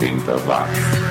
80 watts.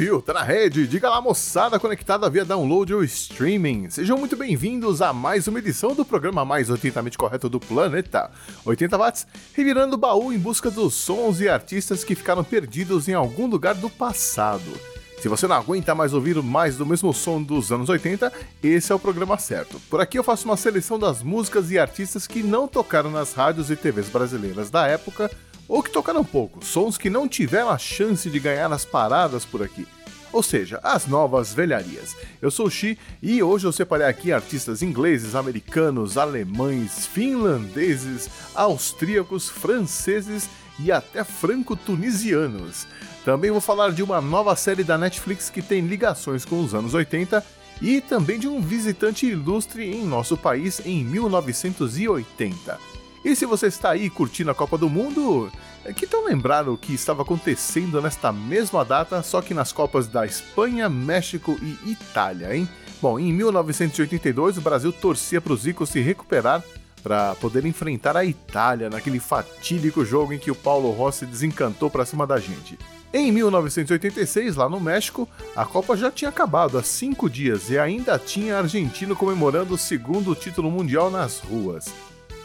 subiu, tá na rede. Diga lá, moçada conectada via download ou streaming. Sejam muito bem-vindos a mais uma edição do programa mais 80mente correto do planeta. 80 watts, revirando o baú em busca dos sons e artistas que ficaram perdidos em algum lugar do passado. Se você não aguenta mais ouvir mais do mesmo som dos anos 80, esse é o programa certo. Por aqui eu faço uma seleção das músicas e artistas que não tocaram nas rádios e TVs brasileiras da época ou que tocaram pouco, sons que não tiveram a chance de ganhar as paradas por aqui. Ou seja, as novas velharias. Eu sou o Xi e hoje eu separei aqui artistas ingleses, americanos, alemães, finlandeses, austríacos, franceses e até franco-tunisianos. Também vou falar de uma nova série da Netflix que tem ligações com os anos 80 e também de um visitante ilustre em nosso país em 1980. E se você está aí curtindo a Copa do Mundo, é que tal lembrar o que estava acontecendo nesta mesma data, só que nas Copas da Espanha, México e Itália, hein? Bom, em 1982 o Brasil torcia para o Zico se recuperar para poder enfrentar a Itália naquele fatídico jogo em que o Paulo Rossi desencantou para cima da gente. Em 1986, lá no México, a Copa já tinha acabado há cinco dias e ainda tinha argentino comemorando o segundo título mundial nas ruas.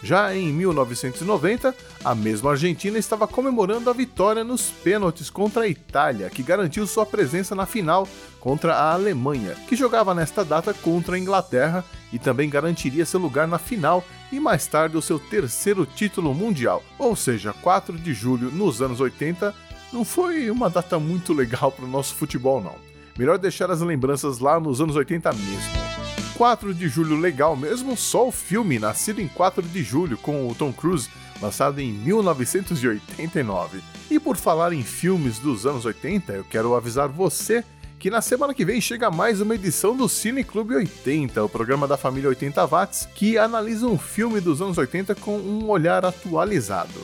Já em 1990, a mesma Argentina estava comemorando a vitória nos pênaltis contra a Itália, que garantiu sua presença na final contra a Alemanha, que jogava nesta data contra a Inglaterra e também garantiria seu lugar na final e mais tarde o seu terceiro título mundial. Ou seja, 4 de julho nos anos 80 não foi uma data muito legal para o nosso futebol, não. Melhor deixar as lembranças lá nos anos 80 mesmo. 4 de julho legal mesmo, só o filme Nascido em 4 de julho com o Tom Cruise, lançado em 1989. E por falar em filmes dos anos 80, eu quero avisar você que na semana que vem chega mais uma edição do Cine Clube 80, o programa da família 80 Watts, que analisa um filme dos anos 80 com um olhar atualizado.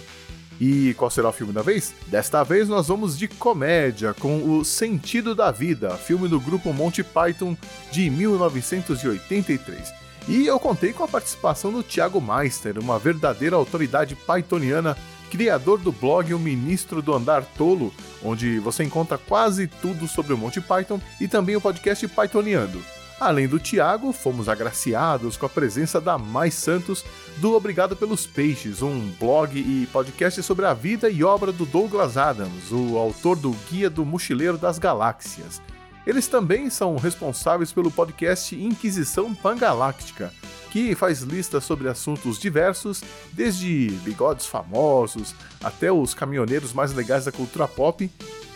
E qual será o filme da vez? Desta vez nós vamos de comédia com O Sentido da Vida, filme do grupo Monty Python de 1983. E eu contei com a participação do Thiago Meister, uma verdadeira autoridade pythoniana, criador do blog O Ministro do Andar Tolo, onde você encontra quase tudo sobre o Monty Python e também o podcast Pythoniando. Além do Tiago, fomos agraciados com a presença da Mais Santos do Obrigado pelos Peixes, um blog e podcast sobre a vida e obra do Douglas Adams, o autor do Guia do Mochileiro das Galáxias. Eles também são responsáveis pelo podcast Inquisição Pangaláctica, que faz listas sobre assuntos diversos, desde bigodes famosos até os caminhoneiros mais legais da cultura pop.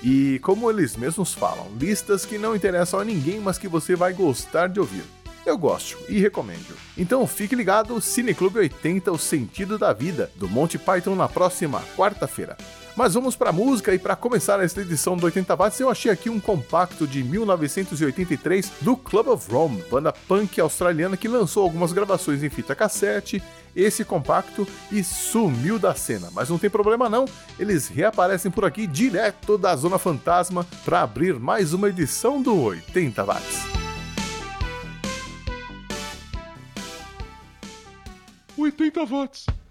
E como eles mesmos falam, listas que não interessam a ninguém, mas que você vai gostar de ouvir. Eu gosto e recomendo. Então fique ligado, Cineclube 80, o sentido da vida, do Monty Python na próxima quarta-feira. Mas vamos para música e para começar esta edição do 80 watts, eu achei aqui um compacto de 1983 do Club of Rome, banda punk australiana que lançou algumas gravações em fita cassete, esse compacto e sumiu da cena. Mas não tem problema não, eles reaparecem por aqui direto da Zona Fantasma para abrir mais uma edição do 80 watts. 80 watts.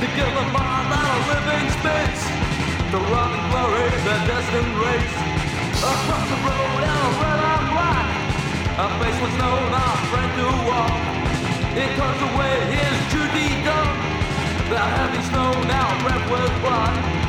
To give the mind out of living space. To run and glory, the destined race. Across the road in a red and black A face was known, our friend to walk. It turns away his duty done The heavy snow now red with blood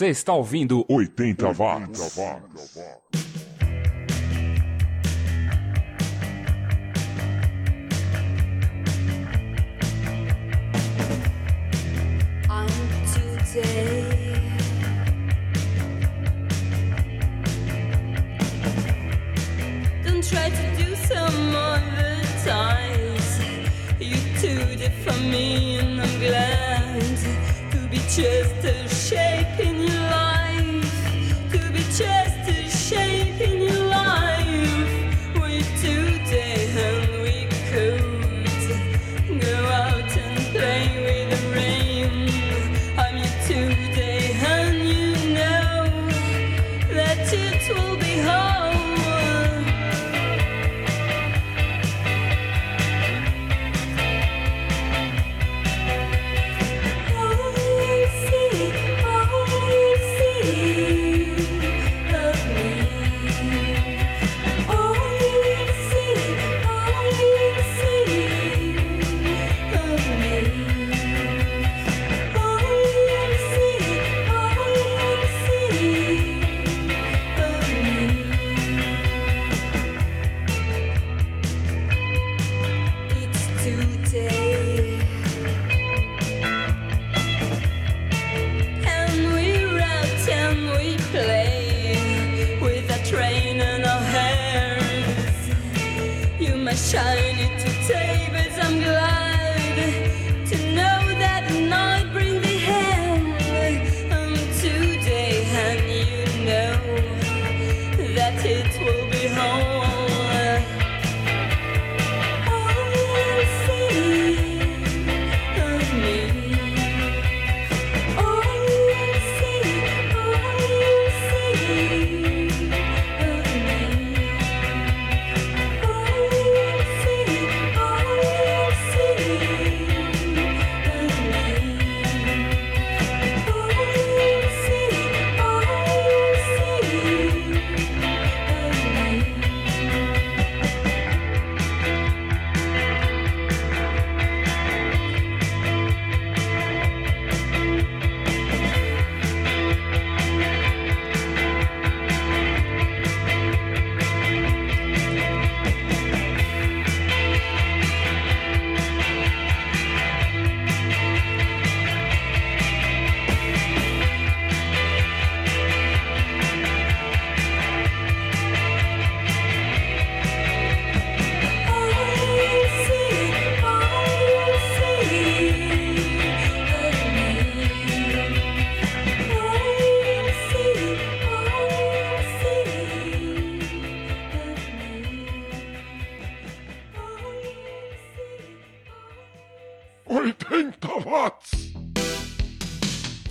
Você está ouvindo 80 watts. Don't try to do some other times. You too did for me, and I'm glad to be just a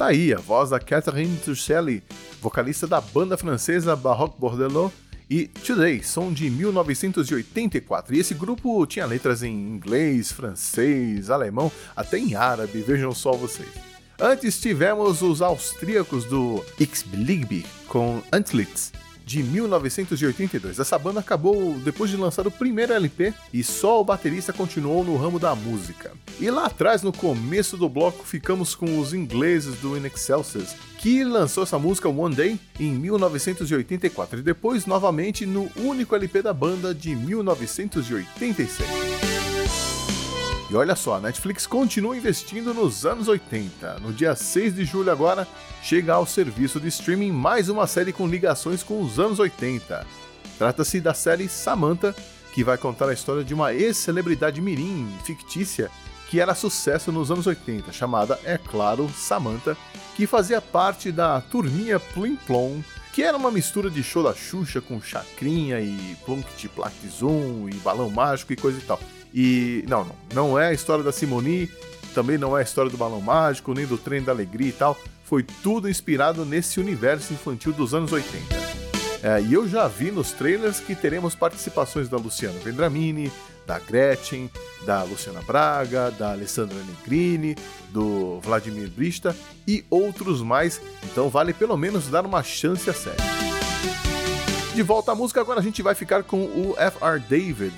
aí a voz da Catherine Turcelli, vocalista da banda francesa Baroque Bordelot, e Today, som de 1984. E esse grupo tinha letras em inglês, francês, alemão, até em árabe, vejam só vocês. Antes tivemos os austríacos do X-Beliebe com Antlitz, de 1982. Essa banda acabou depois de lançar o primeiro LP e só o baterista continuou no ramo da música. E lá atrás, no começo do bloco, ficamos com os ingleses do In Excelsis, que lançou essa música One Day em 1984 e depois novamente no único LP da banda de 1986. E olha só, a Netflix continua investindo nos anos 80. No dia 6 de julho agora, chega ao serviço de streaming mais uma série com ligações com os anos 80. Trata-se da série Samantha, que vai contar a história de uma ex-celebridade mirim fictícia que era sucesso nos anos 80, chamada, é claro, Samantha, que fazia parte da turminha Plim Plom, que era uma mistura de show da Xuxa com chacrinha e plunct plact zoom e balão mágico e coisa e tal. E não, não, não é a história da Simoni, também não é a história do Balão Mágico, nem do Trem da Alegria e tal. Foi tudo inspirado nesse universo infantil dos anos 80. É, e eu já vi nos trailers que teremos participações da Luciana Vendramini, da Gretchen, da Luciana Braga, da Alessandra Negrini, do Vladimir Brista e outros mais, então vale pelo menos dar uma chance à série. De volta à música, agora a gente vai ficar com o F.R. David,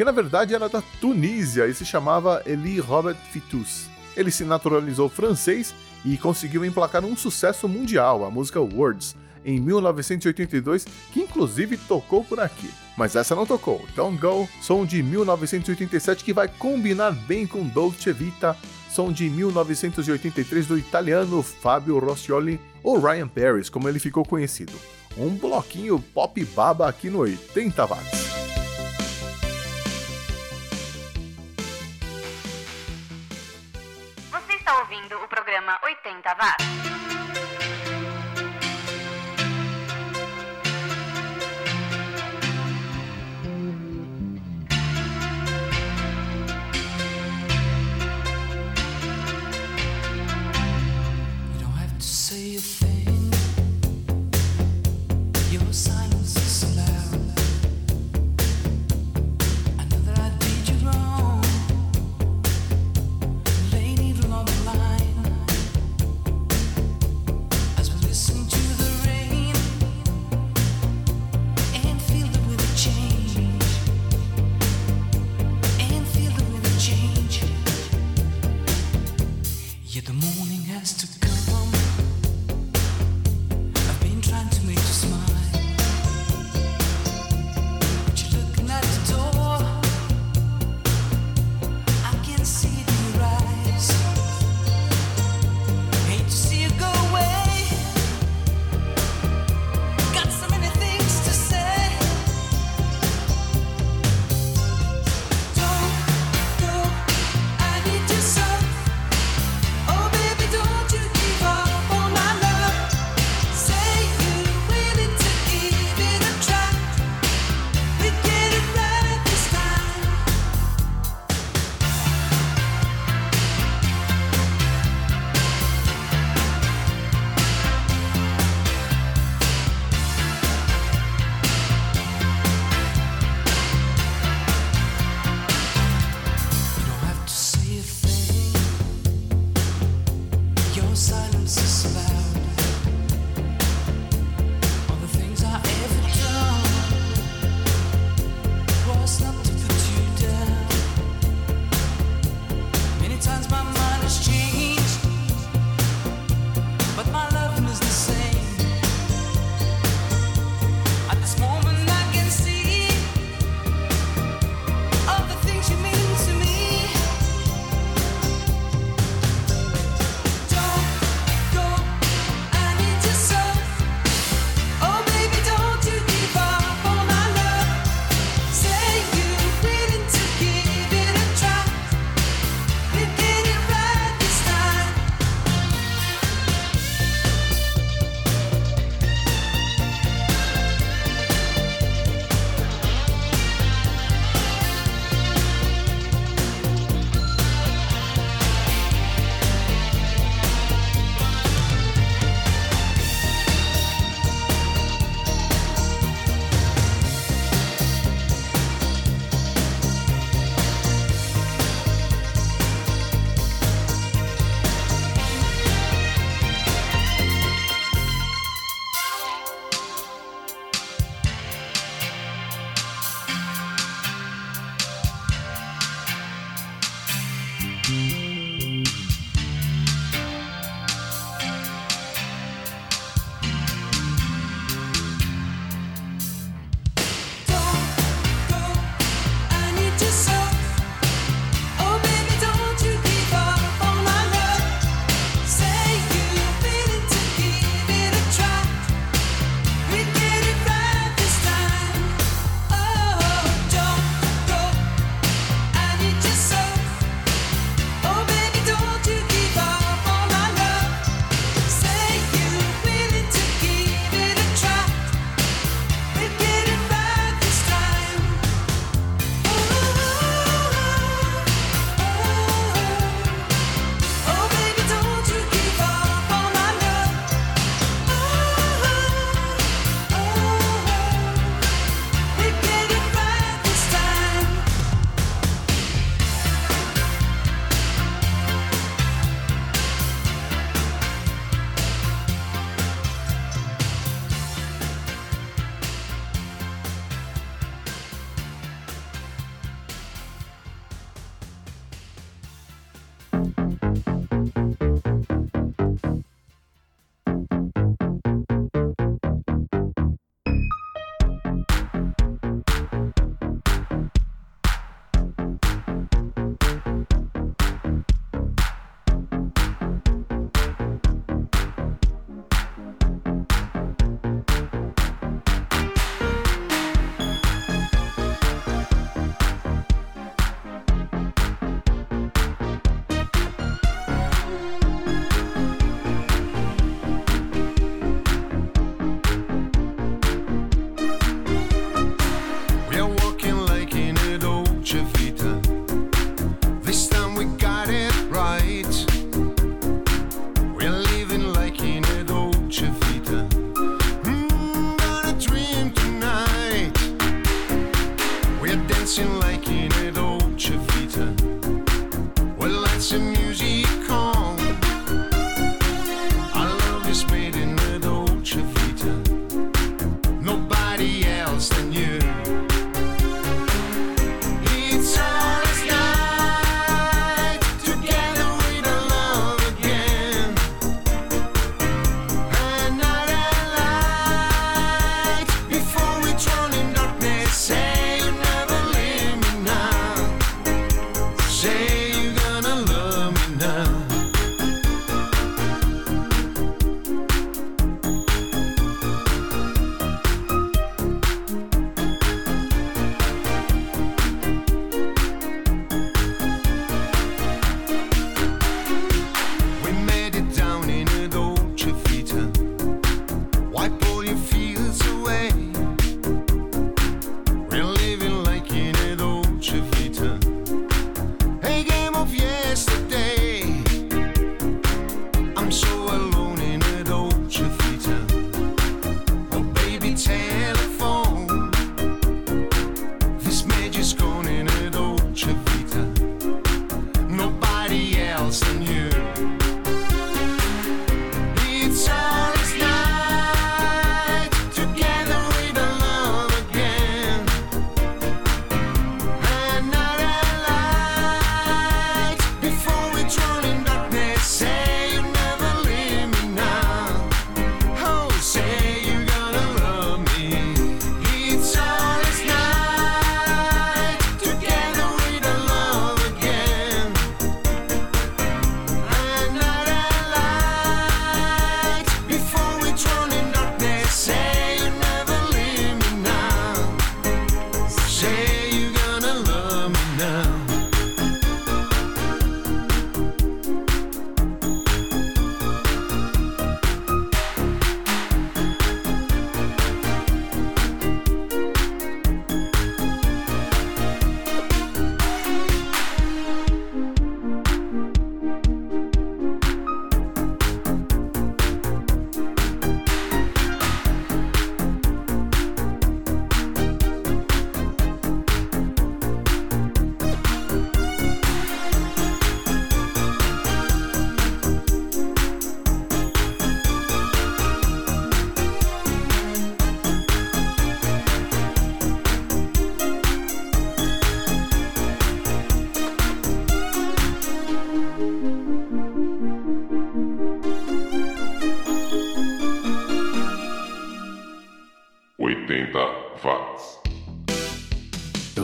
que na verdade era da Tunísia e se chamava Eli Robert Fitous. Ele se naturalizou francês e conseguiu emplacar um sucesso mundial, a música Words, em 1982, que inclusive tocou por aqui. Mas essa não tocou. Don't Go, som de 1987 que vai combinar bem com Dolce Vita, som de 1983 do italiano Fabio Rossioli, ou Ryan Paris, como ele ficou conhecido. Um bloquinho pop baba aqui no 80 watts. Está ouvindo o programa 80 Watts.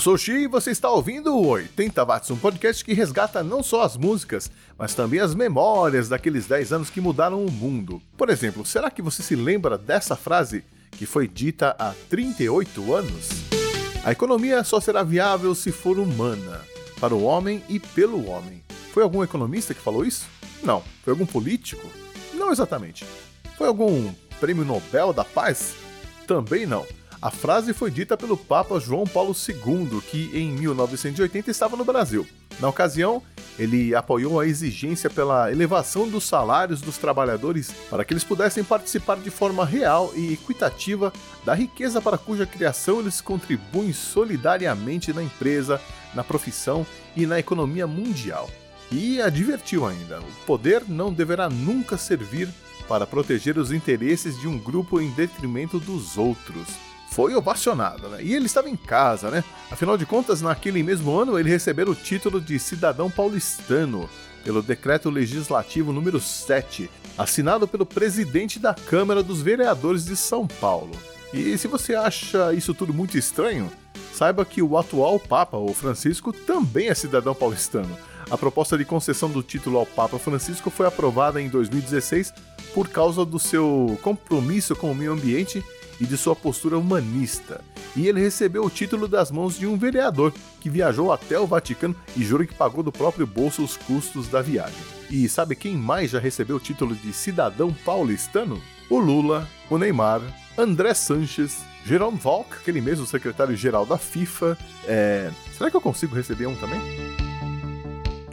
Sou o Xi e você está ouvindo o 80 Watts, um podcast que resgata não só as músicas, mas também as memórias daqueles 10 anos que mudaram o mundo. Por exemplo, será que você se lembra dessa frase que foi dita há 38 anos? A economia só será viável se for humana, para o homem e pelo homem. Foi algum economista que falou isso? Não. Foi algum político? Não exatamente. Foi algum prêmio Nobel da Paz? Também não. A frase foi dita pelo Papa João Paulo II, que em 1980 estava no Brasil. Na ocasião, ele apoiou a exigência pela elevação dos salários dos trabalhadores para que eles pudessem participar de forma real e equitativa da riqueza para cuja criação eles contribuem solidariamente na empresa, na profissão e na economia mundial. E advertiu ainda: o poder não deverá nunca servir para proteger os interesses de um grupo em detrimento dos outros. Foi ovacionado, né? E ele estava em casa, né? Afinal de contas, naquele mesmo ano ele recebeu o título de cidadão paulistano pelo decreto legislativo número 7, assinado pelo presidente da Câmara dos Vereadores de São Paulo. E se você acha isso tudo muito estranho, saiba que o atual Papa, o Francisco, também é cidadão paulistano. A proposta de concessão do título ao Papa Francisco foi aprovada em 2016 por causa do seu compromisso com o meio ambiente e de sua postura humanista. E ele recebeu o título das mãos de um vereador que viajou até o Vaticano e jura que pagou do próprio bolso os custos da viagem. E sabe quem mais já recebeu o título de cidadão paulistano? O Lula, o Neymar, André Sanches, Jerome Valk, aquele mesmo secretário-geral da FIFA. É... Será que eu consigo receber um também?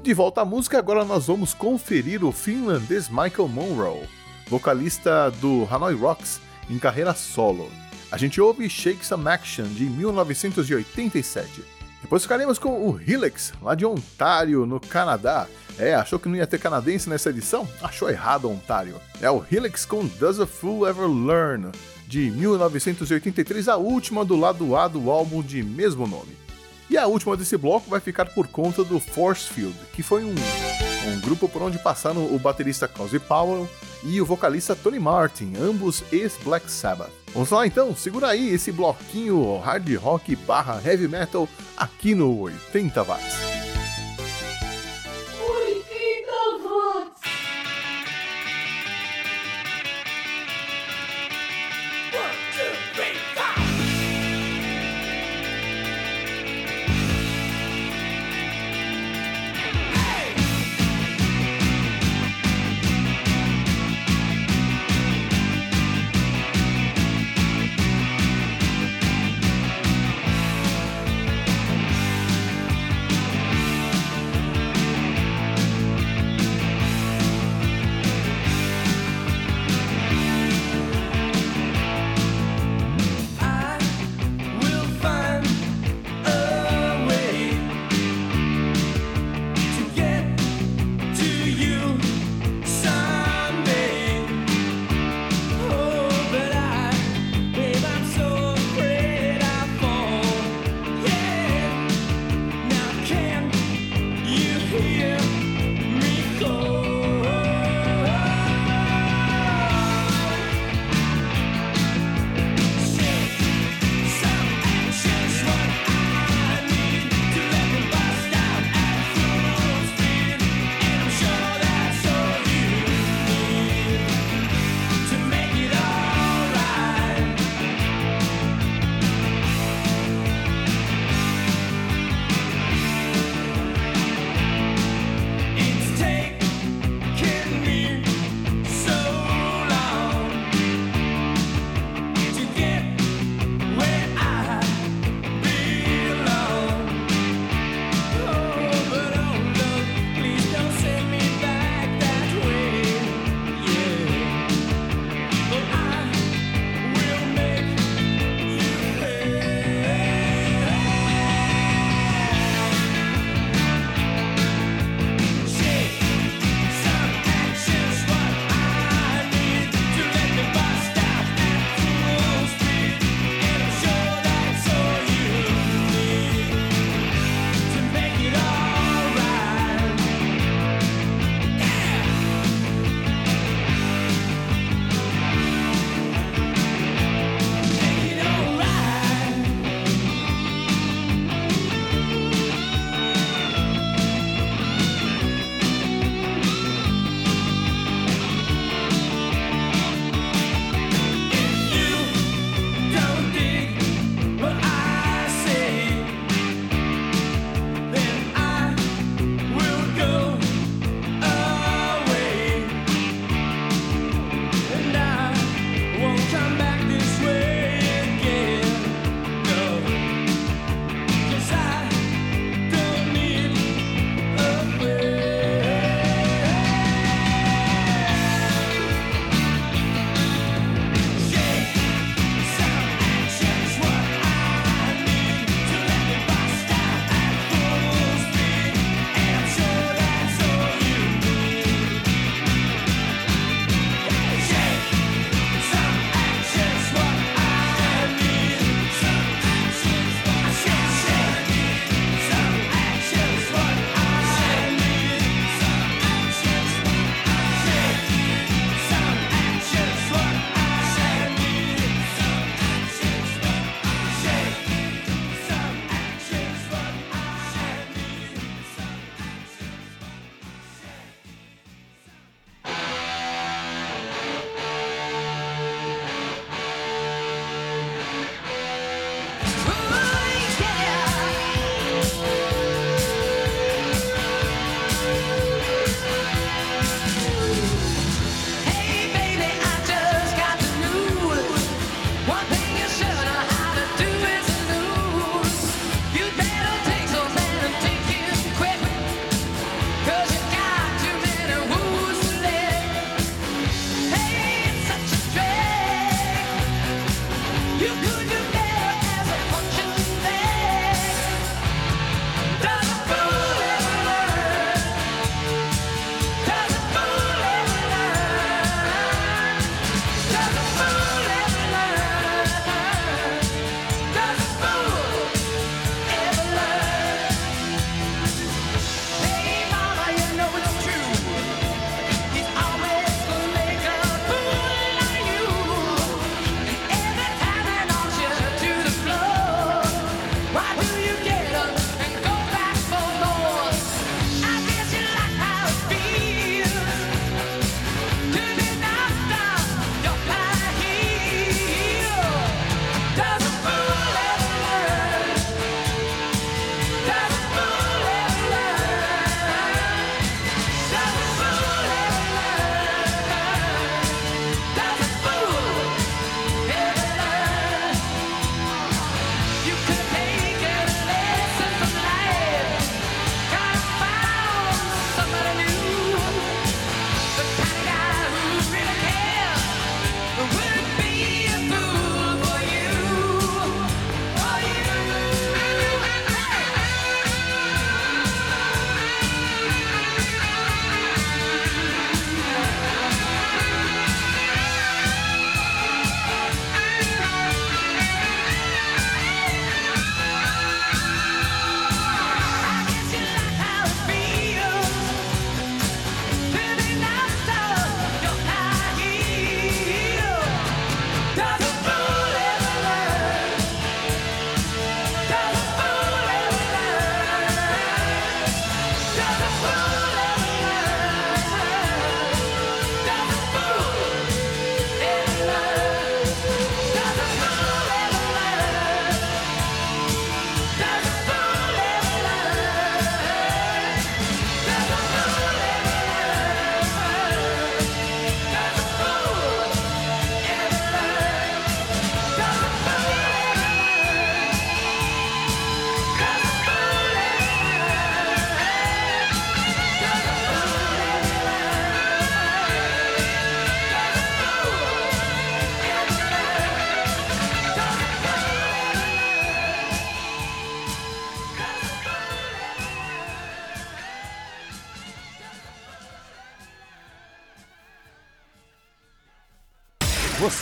De volta à música, agora nós vamos conferir o finlandês Michael Monroe, vocalista do Hanoi Rocks em carreira solo. A gente ouve Shake Some Action de 1987. Depois ficaremos com o Helix, lá de Ontário, no Canadá. É, achou que não ia ter canadense nessa edição? Achou errado, Ontário. É o Helix com Does a Fool Ever Learn, de 1983, a última do lado A do álbum de mesmo nome. E a última desse bloco vai ficar por conta do Force Field, que foi um, um grupo por onde passaram o baterista Cosby Powell e o vocalista Tony Martin, ambos ex-Black Sabbath. Vamos lá então, segura aí esse bloquinho hard rock barra heavy metal aqui no 80 watts. 80 watts.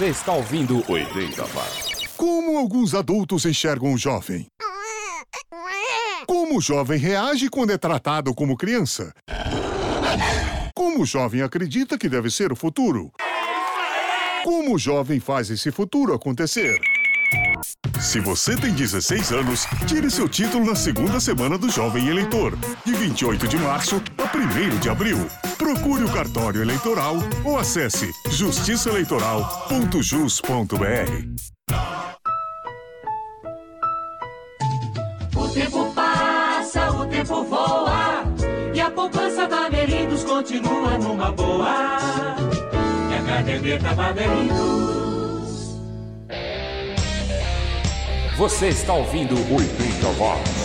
Você está ouvindo 80 Watts. Como alguns adultos enxergam o jovem? Como o jovem reage quando é tratado como criança? Como o jovem acredita que deve ser o futuro? Como o jovem faz esse futuro acontecer? Se você tem 16 anos, tire seu título na segunda semana do Jovem Eleitor, de 28 de março 1 de abril. Procure o cartório eleitoral ou acesse justiçaeleitoral.jus.br. O tempo passa, o tempo voa E a poupança Bamerindos continua numa boa E a caderneta Bamerindos Você está ouvindo 80 Watts. 80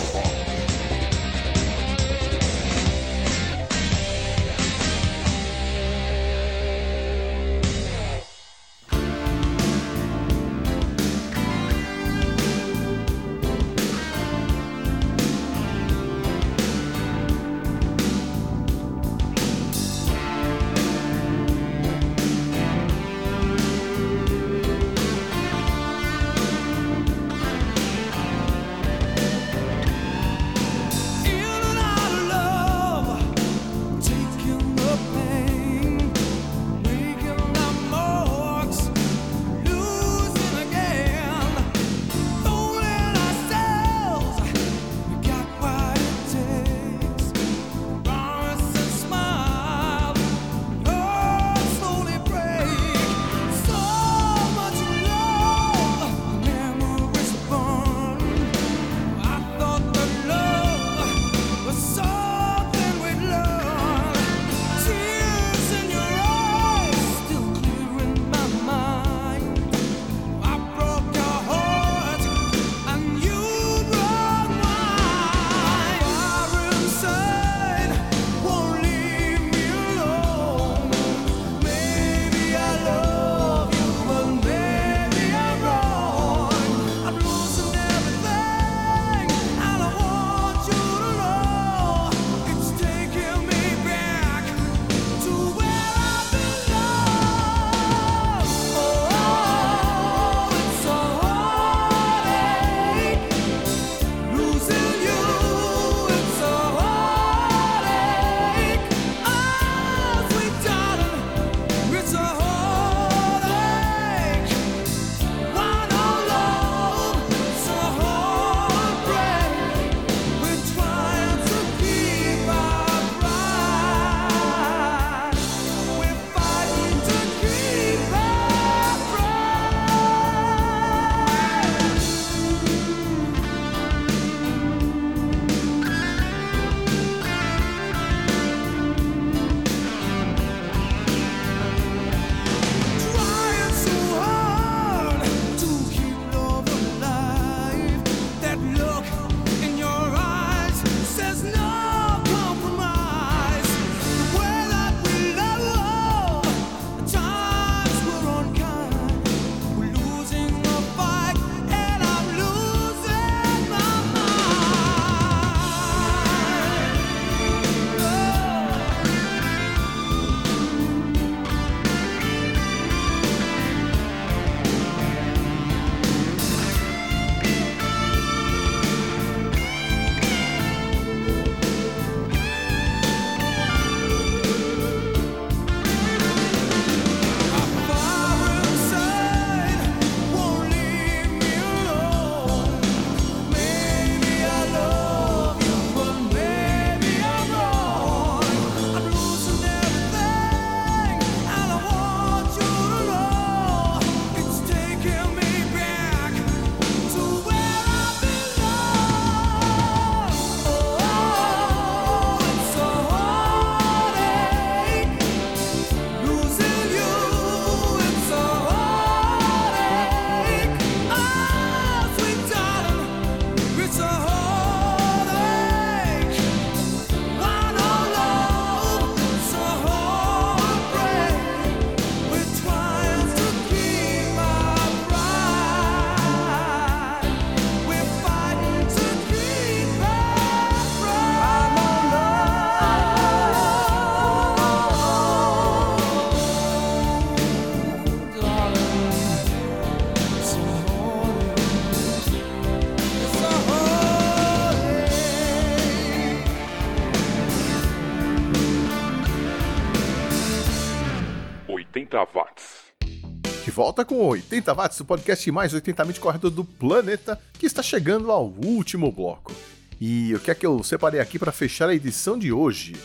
volta com 80 watts, o podcast mais 80mente correto do planeta, que está chegando ao último bloco. E o que é que eu separei aqui para fechar a edição de hoje?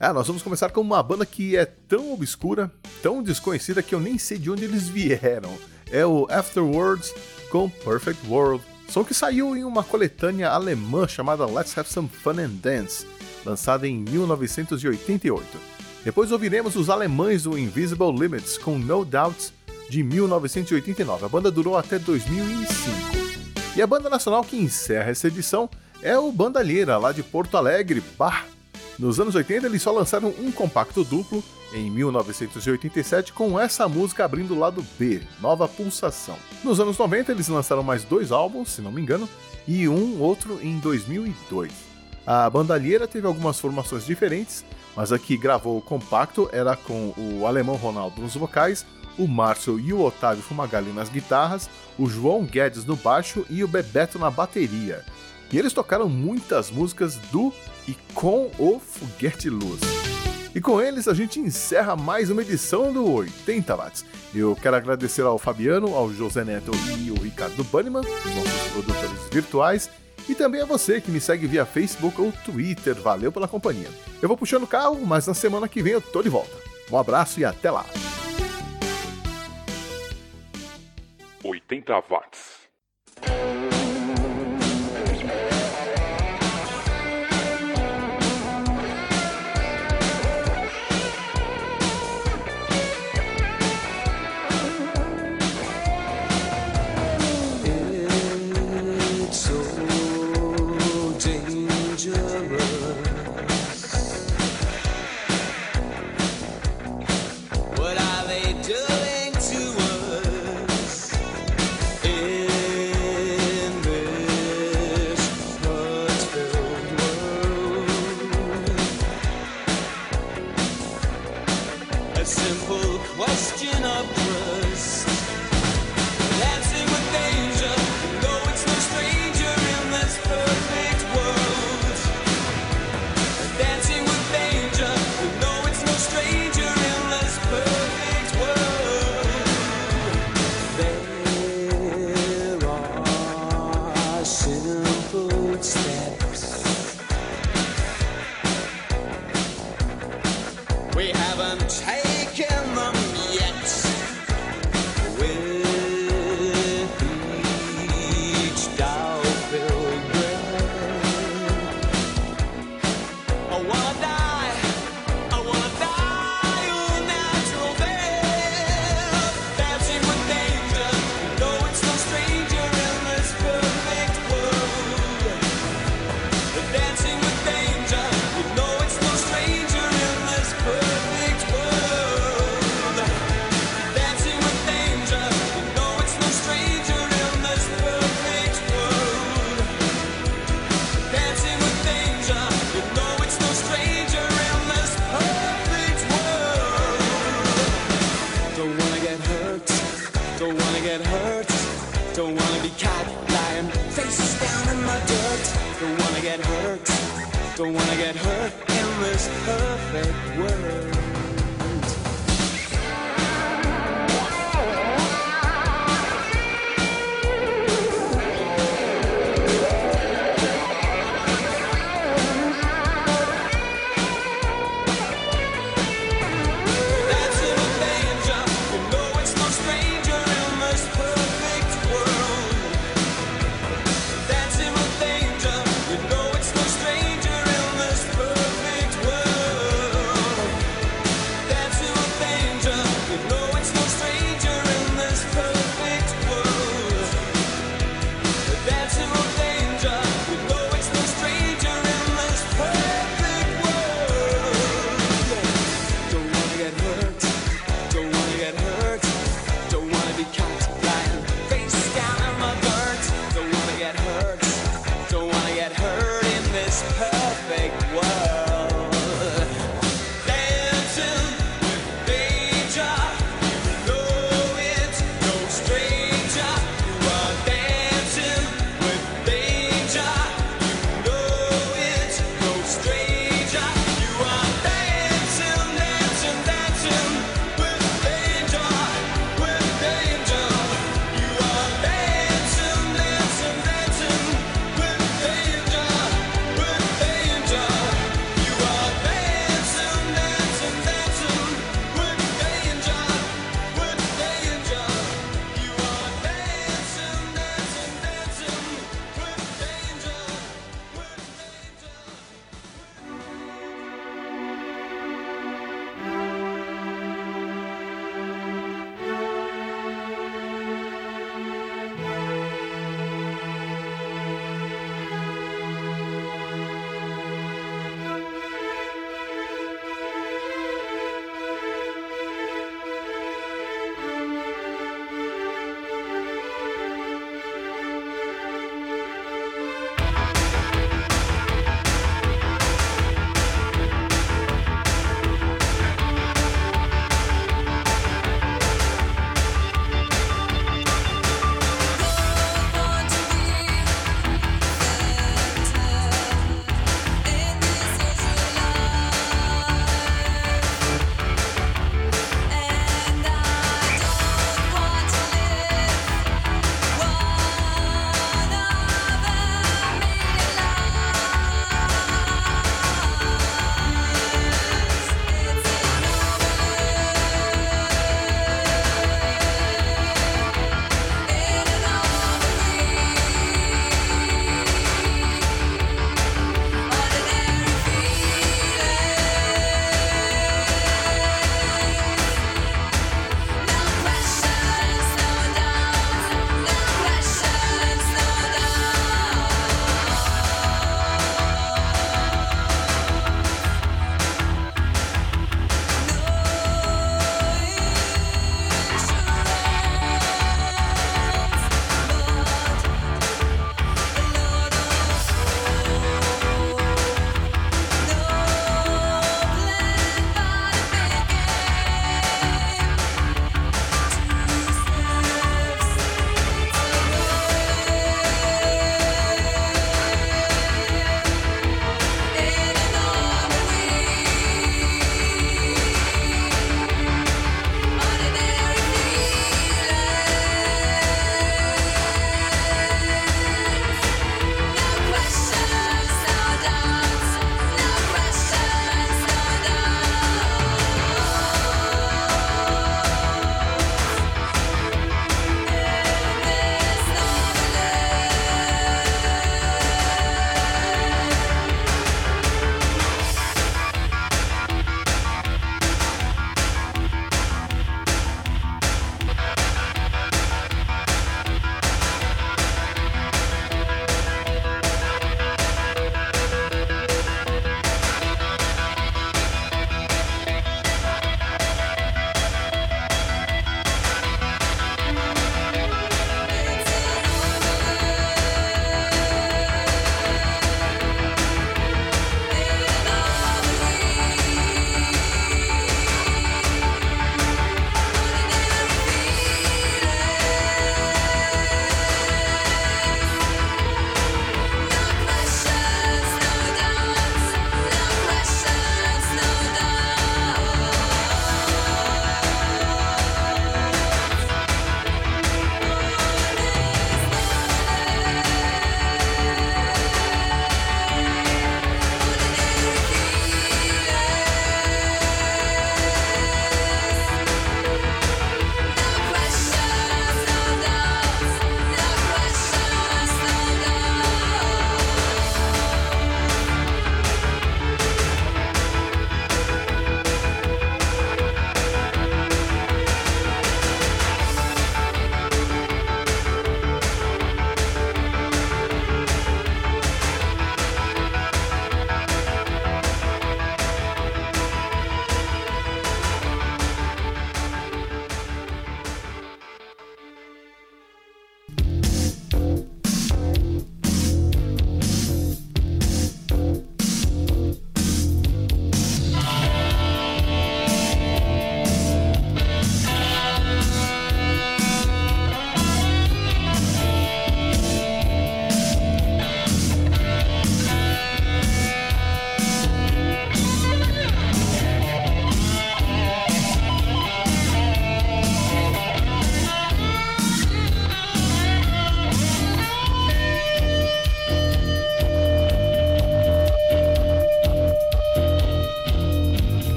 Ah, nós vamos começar com uma banda que é tão obscura, tão desconhecida que eu nem sei de onde eles vieram. É o Afterwards com Perfect World, som que saiu em uma coletânea alemã chamada Let's Have Some Fun and Dance, lançada em 1988. Depois ouviremos os alemães do Invisible Limits com No Doubts de 1989. A banda durou até 2005. E a banda nacional que encerra essa edição é o Bandalheira, lá de Porto Alegre, Bah. Nos anos 80 eles só lançaram um compacto duplo em 1987 com essa música abrindo o lado B, Nova Pulsação. Nos anos 90 eles lançaram mais dois álbuns, se não me engano, e um outro em 2002. A Bandalheira teve algumas formações diferentes, mas a que gravou o compacto era com o alemão Ronaldo nos vocais, o Márcio e o Otávio Fumagalli nas guitarras, o João Guedes no baixo e o Bebeto na bateria. E eles tocaram muitas músicas do e com o Foguete Luz. E com eles a gente encerra mais uma edição do 80 Watts. Eu quero agradecer ao Fabiano, ao José Neto e ao Ricardo Banniman, os nossos produtores virtuais, e também a você que me segue via Facebook ou Twitter. Valeu pela companhia. Eu vou puxando o carro, mas na semana que vem eu tô de volta. Um abraço e até lá. 80 watts.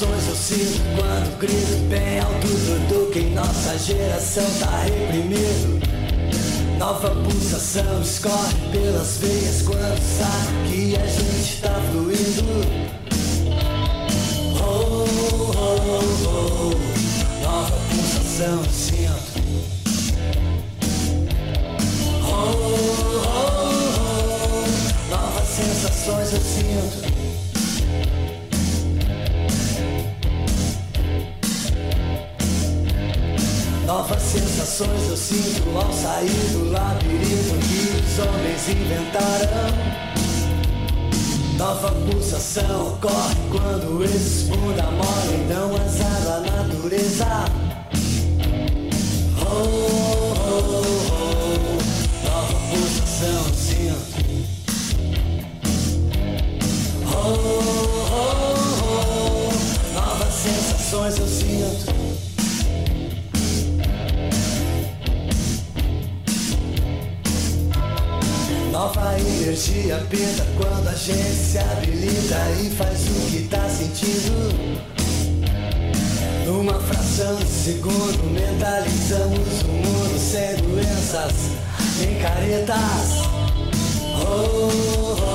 Sensações eu sinto quando grito bem alto tudo que nossa geração tá reprimido. Nova pulsação escorre pelas veias quando sabe que a gente tá fluindo. Oh, oh, oh, nova pulsação eu sinto. Oh, oh, oh, novas sensações eu sinto. Novas sensações eu sinto ao sair do labirinto que os homens inventaram. Nova pulsação ocorre quando esses bunda mole dão azar à natureza. Oh, energia pinta quando a gente se habilita e faz o que tá sentindo. Numa fração de segundo, mentalizamos o mundo sem doenças, nem caretas. Oh, oh,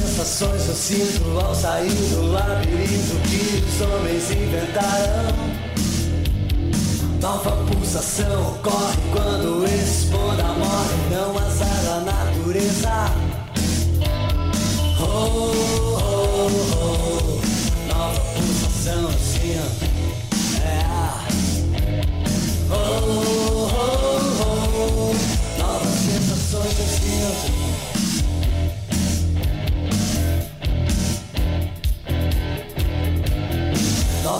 sensações eu sinto ao sair do labirinto que os homens inventaram. Nova pulsação ocorre quando esse bunda morre, não azar a natureza. Oh, oh, oh,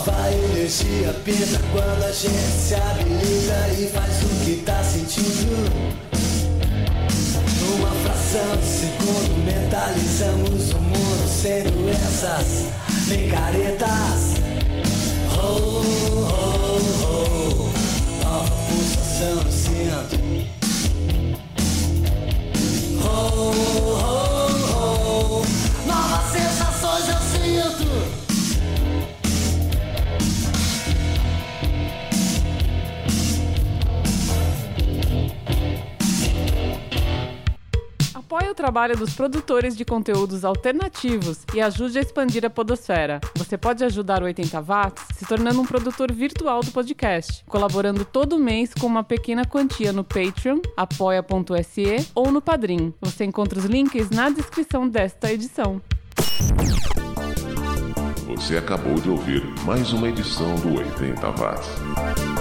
Nova energia pinta quando a gente se habilita e faz o que tá sentindo. Numa fração de segundo, mentalizamos o mundo sem doenças nem caretas. Oh, oh, oh, nova pulsação eu sinto. Oh, oh, oh, novas sensações eu sinto. Apoie o trabalho dos produtores de conteúdos alternativos e ajude a expandir a podosfera. Você pode ajudar o 80 Watts se tornando um produtor virtual do podcast, colaborando todo mês com uma pequena quantia no Patreon, apoia.se ou no Padrim. Você encontra os links na descrição desta edição. Você acabou de ouvir mais uma edição do 80 Watts.